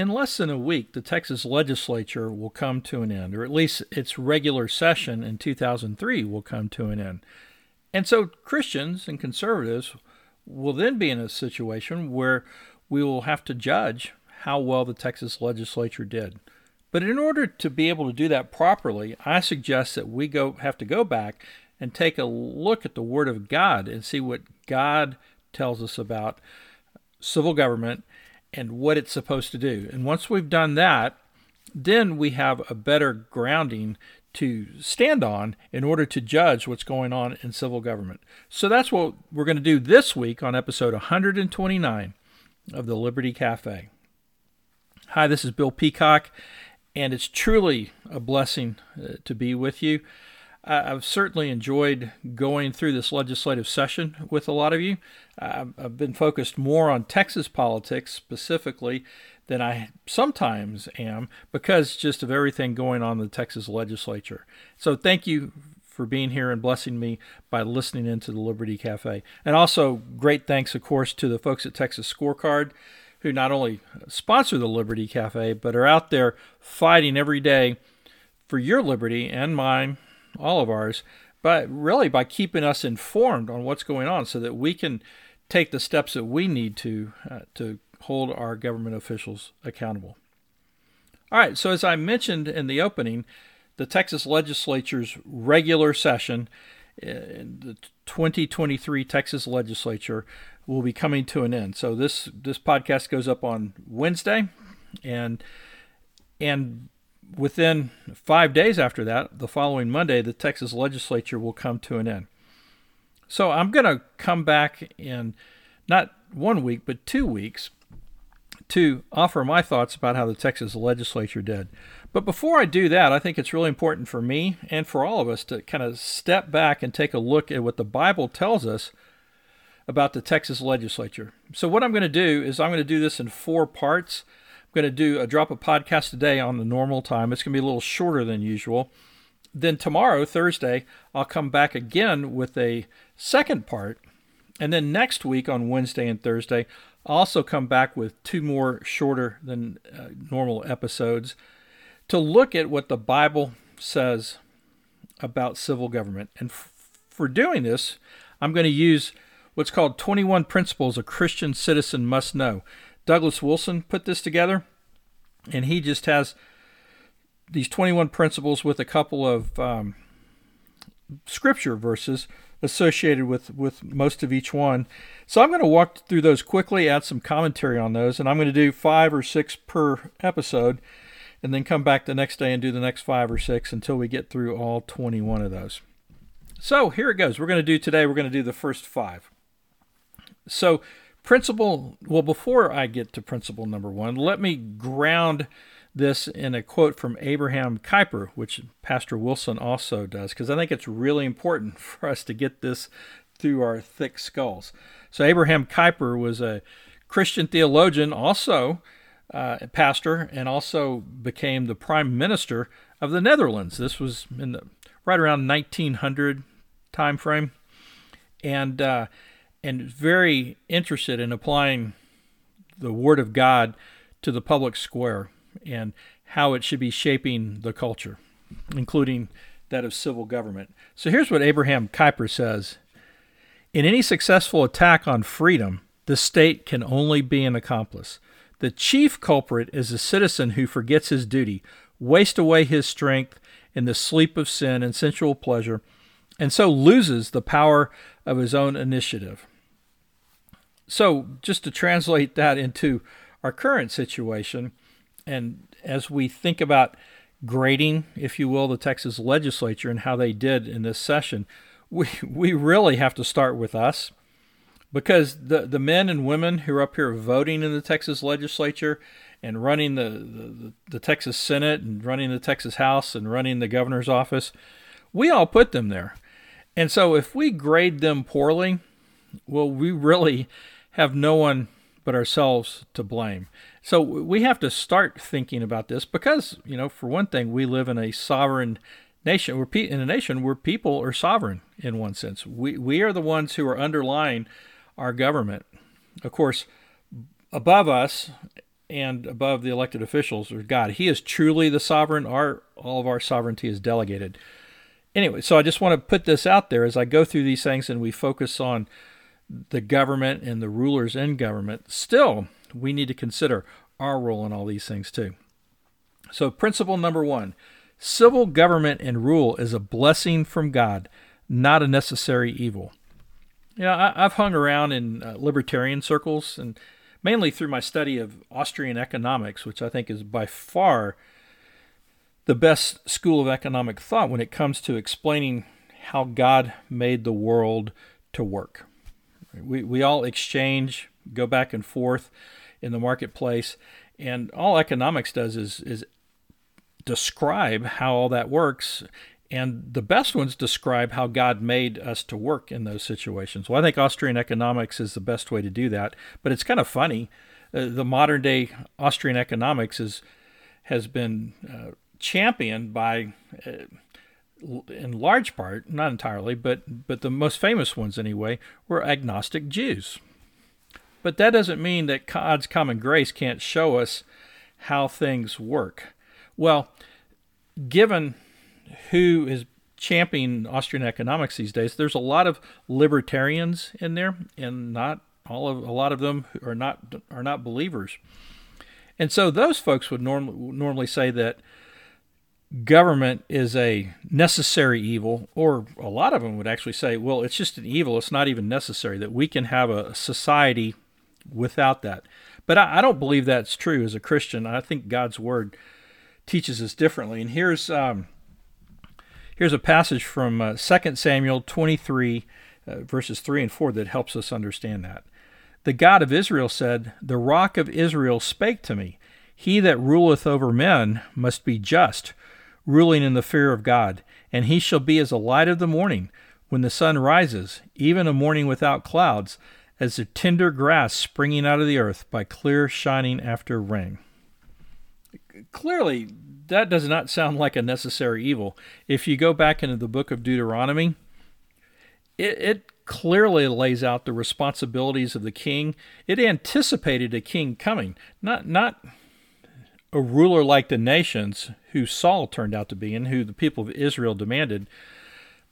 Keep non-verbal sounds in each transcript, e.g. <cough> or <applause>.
in less than a week, the Texas legislature will come to an end, or at least its regular session in 2003 will come to an end. And so Christians and conservatives will then be in a situation where we will have to judge how well the Texas legislature did. But in order to be able to do that properly, I suggest that we go have to go back and take a look at the Word of God and see what God tells us about civil government and what it's supposed to do. And once we've done that, then we have a better grounding to stand on in order to judge what's going on in civil government. So that's what we're going to do this week on episode 129 of the Liberty Cafe. Hi, this is Bill Peacock, and it's truly a blessing uh, to be with you. I've certainly enjoyed going through this legislative session with a lot of you. I've been focused more on Texas politics specifically than I sometimes am because just of everything going on in the Texas legislature. So thank you for being here and blessing me by listening into the Liberty Cafe. And also, great thanks, of course, to the folks at Texas Scorecard who not only sponsor the Liberty Cafe, but are out there fighting every day for your liberty and mine, all of ours, but really by keeping us informed on what's going on so that we can take the steps that we need to uh, to hold our government officials accountable. All right, so as I mentioned in the opening, the Texas legislature's regular session, uh, the 2023 Texas legislature, will be coming to an end. So this this podcast goes up on Wednesday, and and within five days after that, the following Monday, the Texas legislature will come to an end. So I'm going to come back in not one week, but two weeks to offer my thoughts about how the Texas legislature did. But before I do that, I think it's really important for me and for all of us to kind of step back and take a look at what the Bible tells us about the Texas legislature. So, what I'm going to do is I'm going to do this in four parts. Going to do a drop of podcast today on the normal time. It's going to be a little shorter than usual. Then tomorrow, Thursday, I'll come back again with a second part. And then next week on Wednesday and Thursday, I'll also come back with two more shorter than uh, normal episodes to look at what the Bible says about civil government. And f- for doing this, I'm going to use what's called 21 Principles a Christian Citizen Must Know. Douglas Wilson put this together, and he just has these 21 principles with a couple of um, scripture verses associated with, with most of each one. So I'm going to walk through those quickly, add some commentary on those, and I'm going to do five or six per episode, and then come back the next day and do the next five or six until we get through all 21 of those. So here it goes. We're going to do today, we're going to do the first five. So, principle, well, before I get to principle number one, let me ground this in a quote from Abraham Kuyper, which Pastor Wilson also does, because I think it's really important <laughs> for us to get this through our thick skulls. So, Abraham Kuyper was a Christian theologian, also uh, a pastor, and also became the prime minister of the Netherlands. This was in the right around 1900 time frame, and uh, and very interested in applying the Word of God to the public square and how it should be shaping the culture, including that of civil government. So here's what Abraham Kuyper says In any successful attack on freedom, the state can only be an accomplice. The chief culprit is a citizen who forgets his duty, wastes away his strength in the sleep of sin and sensual pleasure, and so loses the power of his own initiative. So, just to translate that into our current situation, and as we think about grading, if you will, the Texas legislature and how they did in this session, we, we really have to start with us because the, the men and women who are up here voting in the Texas legislature and running the, the, the Texas Senate and running the Texas House and running the governor's office, we all put them there. And so if we grade them poorly, well, we really have no one but ourselves to blame. So we have to start thinking about this because, you know, for one thing, we live in a sovereign nation. We're in a nation where people are sovereign in one sense. We we are the ones who are underlying our government. Of course, above us and above the elected officials or God. He is truly the sovereign. Our all of our sovereignty is delegated. Anyway, so I just want to put this out there as I go through these things and we focus on the government and the rulers in government. Still, we need to consider our role in all these things too. So, principle number one civil government and rule is a blessing from God, not a necessary evil. You know, I, have hung around in uh, libertarian circles and mainly through my study of Austrian economics, which I think is by far the best school of economic thought when it comes to explaining how God made the world to work. We, we all exchange, go back and forth in the marketplace, and all economics does is, is describe how all that works. And the best ones describe how God made us to work in those situations. Well, I think Austrian economics is the best way to do that. But it's kind of funny. Uh, the modern day Austrian economics is, has been uh, championed by, uh, in large part, not entirely, but, but the most famous ones anyway, were agnostic Jews. But that doesn't mean that God's common grace can't show us how things work. Well, given who is championing Austrian economics these days, there's a lot of libertarians in there, and not all of a lot of them are not are not believers. And so those folks would norm, normally say that government is a necessary evil, or a lot of them would actually say, well, it's just an evil. It's not even necessary that we can have a society without that. But I, I don't believe that's true as a Christian. I think God's word teaches us differently. And here's um, here's a passage from uh, 2 Samuel 23, uh, verses 3 and 4 that helps us understand that. The God of Israel said, The rock of Israel spake to me. He that ruleth over men must be just, ruling in the fear of God, and he shall be as a light of the morning, when the sun rises, even a morning without clouds, as the tender grass springing out of the earth by clear shining after rain. Clearly, that does not sound like a necessary evil. If you go back into the book of Deuteronomy, it, it clearly lays out the responsibilities of the king. It anticipated a king coming, not not a ruler like the nations who Saul turned out to be and who the people of Israel demanded,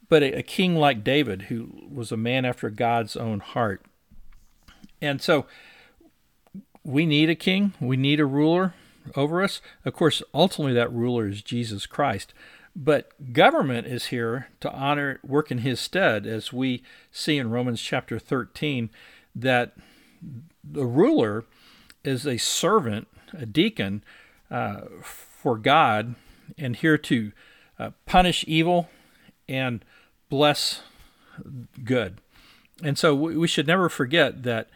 but a, a king like David who was a man after God's own heart. And so we need a king, we need a ruler over us. Of course, ultimately that ruler is Jesus Christ. But government is here to honor, work in his stead, as we see in Romans chapter 13, that the ruler is a servant, a deacon, uh, for God and here to uh, punish evil and bless good. And so we should never forget that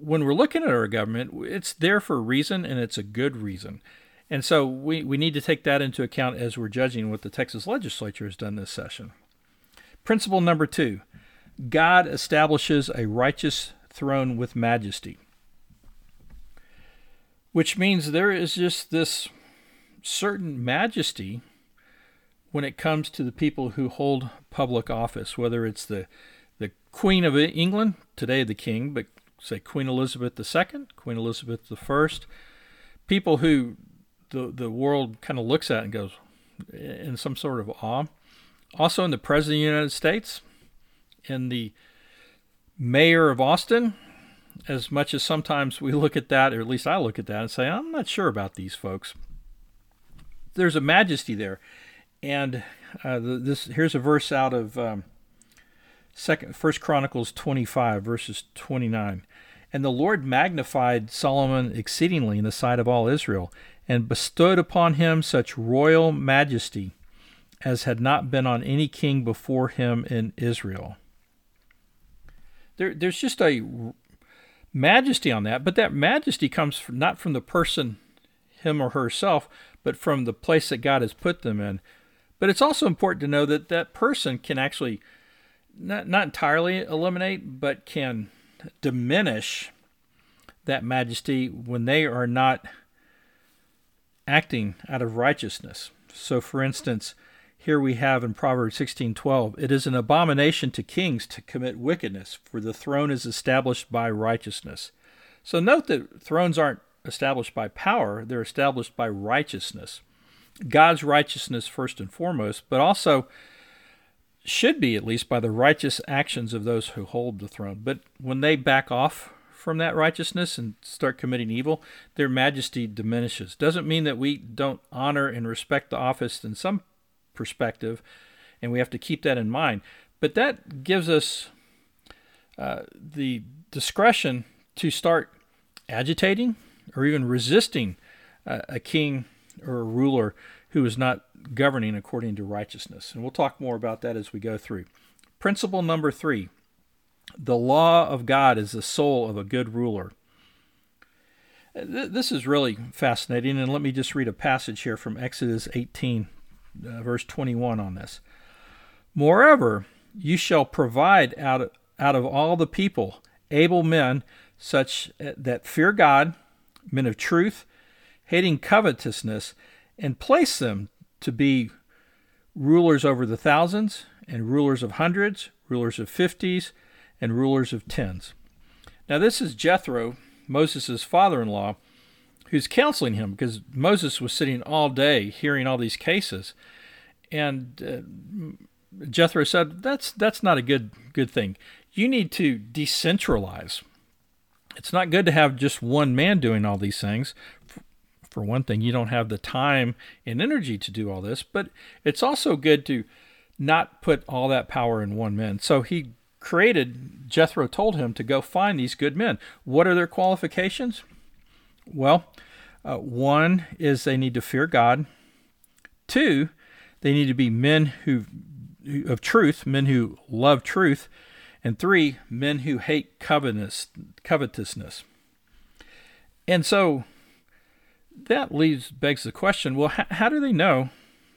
when we're looking at our government, it's there for a reason and it's a good reason. And so we, we need to take that into account as we're judging what the Texas legislature has done this session. Principle number two God establishes a righteous throne with majesty which means there is just this certain majesty when it comes to the people who hold public office, whether it's the the Queen of England, today the King, but say Queen Elizabeth II, Queen Elizabeth I, people who the the world kind of looks at and goes in some sort of awe. Also in the President of the United States, in the Mayor of Austin, as much as sometimes we look at that, or at least I look at that and say, I'm not sure about these folks. There's a majesty there. And uh, this here's a verse out of um, second First Chronicles 25 verses 29. And the Lord magnified Solomon exceedingly in the sight of all Israel, and bestowed upon him such royal majesty as had not been on any king before him in Israel. There, there's just a majesty on that, but that majesty comes from, not from the person, him or herself, but from the place that God has put them in. But it's also important to know that that person can actually not, not entirely eliminate, but can diminish that majesty when they are not acting out of righteousness. So, for instance, here we have in Proverbs 16:12, it is an abomination to kings to commit wickedness, for the throne is established by righteousness. So note that thrones aren't established by power, they're established by righteousness. God's righteousness, first and foremost, but also should be at least by the righteous actions of those who hold the throne. But when they back off from that righteousness and start committing evil, their majesty diminishes. Doesn't mean that we don't honor and respect the office in some perspective, and we have to keep that in mind. But that gives us uh, the discretion to start agitating or even resisting uh, a king or a ruler who is not governing according to righteousness. And we'll talk more about that as we go through. Principle number three the law of God is the soul of a good ruler. This is really fascinating, and let me just read a passage here from Exodus 18, uh, verse 21 on this. Moreover, you shall provide out of, out of all the people able men such uh, that fear God, men of truth, hating covetousness, and place them to be rulers over the thousands, and rulers of hundreds, rulers of fifties, and rulers of tens. Now, this is Jethro, Moses' father in law, who's counseling him because Moses was sitting all day hearing all these cases. And uh, Jethro said, that's, that's not a good, good thing. You need to decentralize. It's not good to have just one man doing all these things. For one thing, you don't have the time and energy to do all this, but it's also good to not put all that power in one man. So he created, Jethro told him to go find these good men. What are their qualifications? Well, uh, one is they need to fear God. Two, they need to be men who of truth, men who love truth, and three, men who hate covetousness. And so that leaves begs the question: Well, how, how do they know?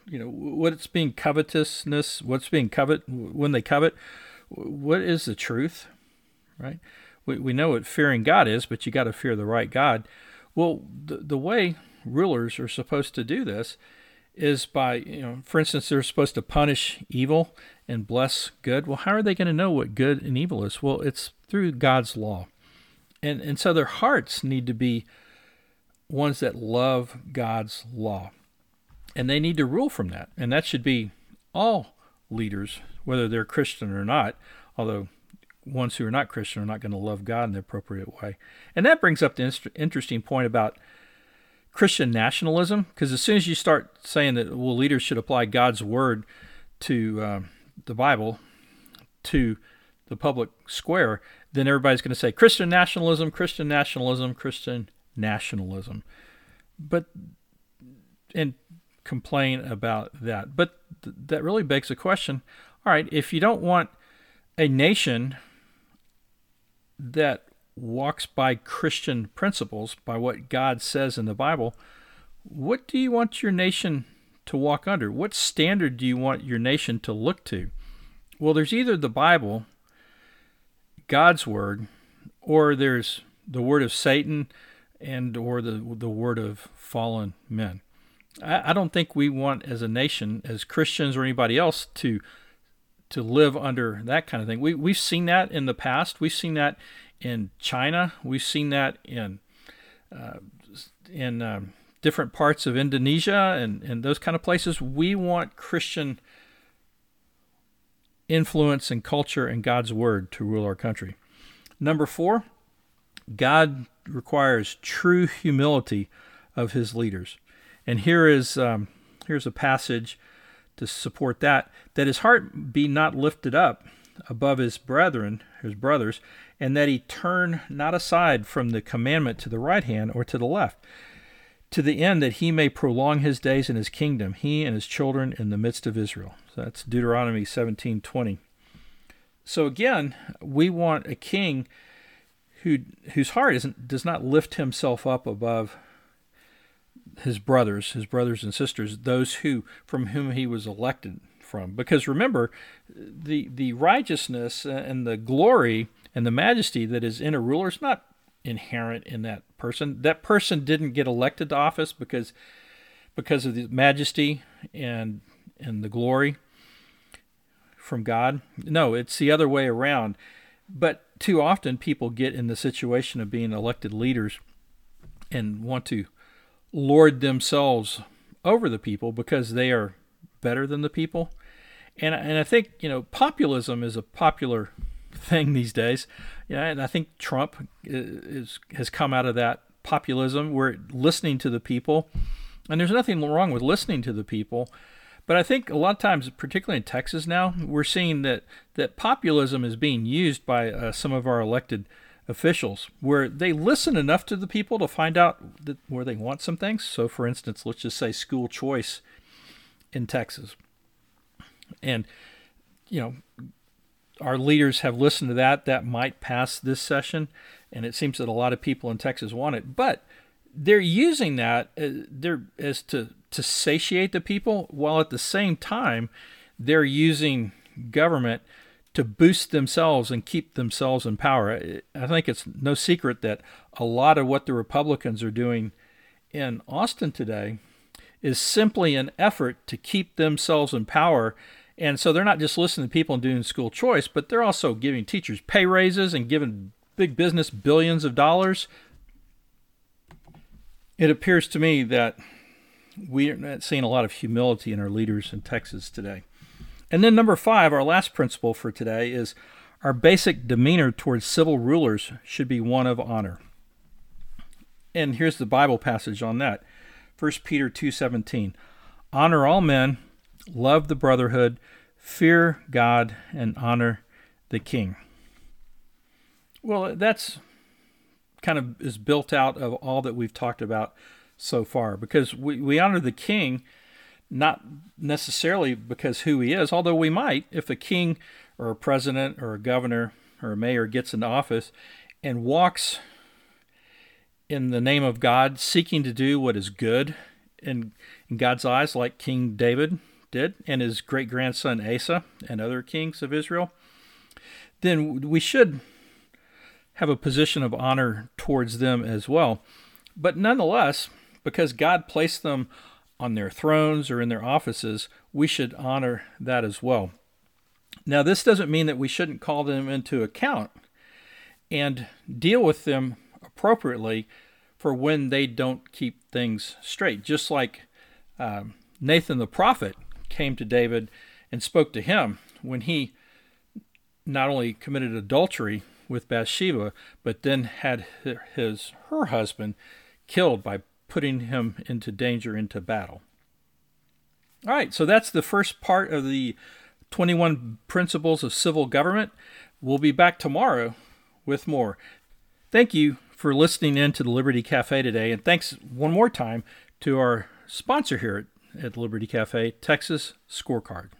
You know what's being covetousness, what's being covet when they covet what is the truth, right? We, we know what fearing God is, but you got to fear the right God. Well, the, the way rulers are supposed to do this is by, you know, for instance, they're supposed to punish evil and bless good. Well, how are they going to know what good and evil is? Well, it's through God's law. And, and so their hearts need to be ones that love God's law. And they need to rule from that. And that should be all leaders whether they're Christian or not, although ones who are not Christian are not going to love God in the appropriate way. And that brings up the interesting point about Christian nationalism, because as soon as you start saying that well, leaders should apply God's word to uh, the Bible, to the public square, then everybody's going to say Christian nationalism, Christian nationalism, Christian nationalism. But and complain about that. But th- that really begs the question all right, if you don't want a nation that walks by Christian principles, by what God says in the Bible, what do you want your nation to walk under? What standard do you want your nation to look to? Well, there's either the Bible, God's word, or there's the word of Satan and or the the word of fallen men. I, I don't think we want as a nation, as Christians or anybody else, to to live under that kind of thing. We we've seen that in the past. We've seen that in China. We've seen that in uh, in um, different parts of Indonesia and and those kind of places. We want Christian influence and culture and God's word to rule our country. Number four, God requires true humility of His leaders, and here is um, here's a passage to support that, that his heart be not lifted up above his brethren, his brothers, and that he turn not aside from the commandment to the right hand or to the left, to the end that he may prolong his days in his kingdom, he and his children in the midst of Israel. So that's Deuteronomy 17:20. So again, we want a king who whose heart isn't does not lift himself up above his brothers, his brothers and sisters, those who from whom he was elected from. Because remember, the the righteousness and the glory and the majesty that is in a ruler is not inherent in that person. That person didn't get elected to office because because of the majesty and and the glory from God. No, it's the other way around. But too often people get in the situation of being elected leaders and want to lord themselves over the people because they are better than the people. And and I think you know populism is a popular thing these days. Yeah, and I think Trump is has come out of that populism. We're listening to the people, and there's nothing wrong with listening to the people. But I think a lot of times, particularly in Texas now, we're seeing that that populism is being used by uh, some of our elected officials, where they listen enough to the people to find out that, where they want some things. So, for instance, let's just say school choice in Texas, and you know, our leaders have listened to that. That might pass this session, and it seems that a lot of people in Texas want it. But they're using that uh, they're as to to satiate the people, while at the same time they're using government to boost themselves and keep themselves in power. I think it's no secret that a lot of what the Republicans are doing in Austin today is simply an effort to keep themselves in power. And so they're not just listening to people and doing school choice, but they're also giving teachers pay raises and giving big business billions of dollars. It appears to me that we're not seeing a lot of humility in our leaders in Texas today. And then number five, our last principle for today is our basic demeanor towards civil rulers should be one of honor. And here's the Bible passage on that. 1 Peter 2:17. Honor all men, love the brotherhood, fear God and honor the king. Well, that's kind of is built out of all that we've talked about so far because we, we honor the king not necessarily because who he is, although we might if a king or a president or a governor or a mayor gets into office and walks in the name of God, seeking to do what is good in, in God's eyes, like King David did and his great grandson Asa and other kings of Israel, then we should have a position of honor towards them as well. But nonetheless, because God placed them on their thrones or in their offices, we should honor that as well. Now, this doesn't mean that we shouldn't call them into account and deal with them appropriately for when they don't keep things straight. Just like uh, Nathan the prophet came to David and spoke to him when he not only committed adultery with Bathsheba, but then had his her husband killed by putting him into danger into battle. All right, so that's the first part of the 21 Principles of Civil Government. We'll be back tomorrow with more. Thank you for listening in to the Liberty Cafe today, and thanks one more time to our sponsor here at, at Liberty Cafe, Texas Scorecard.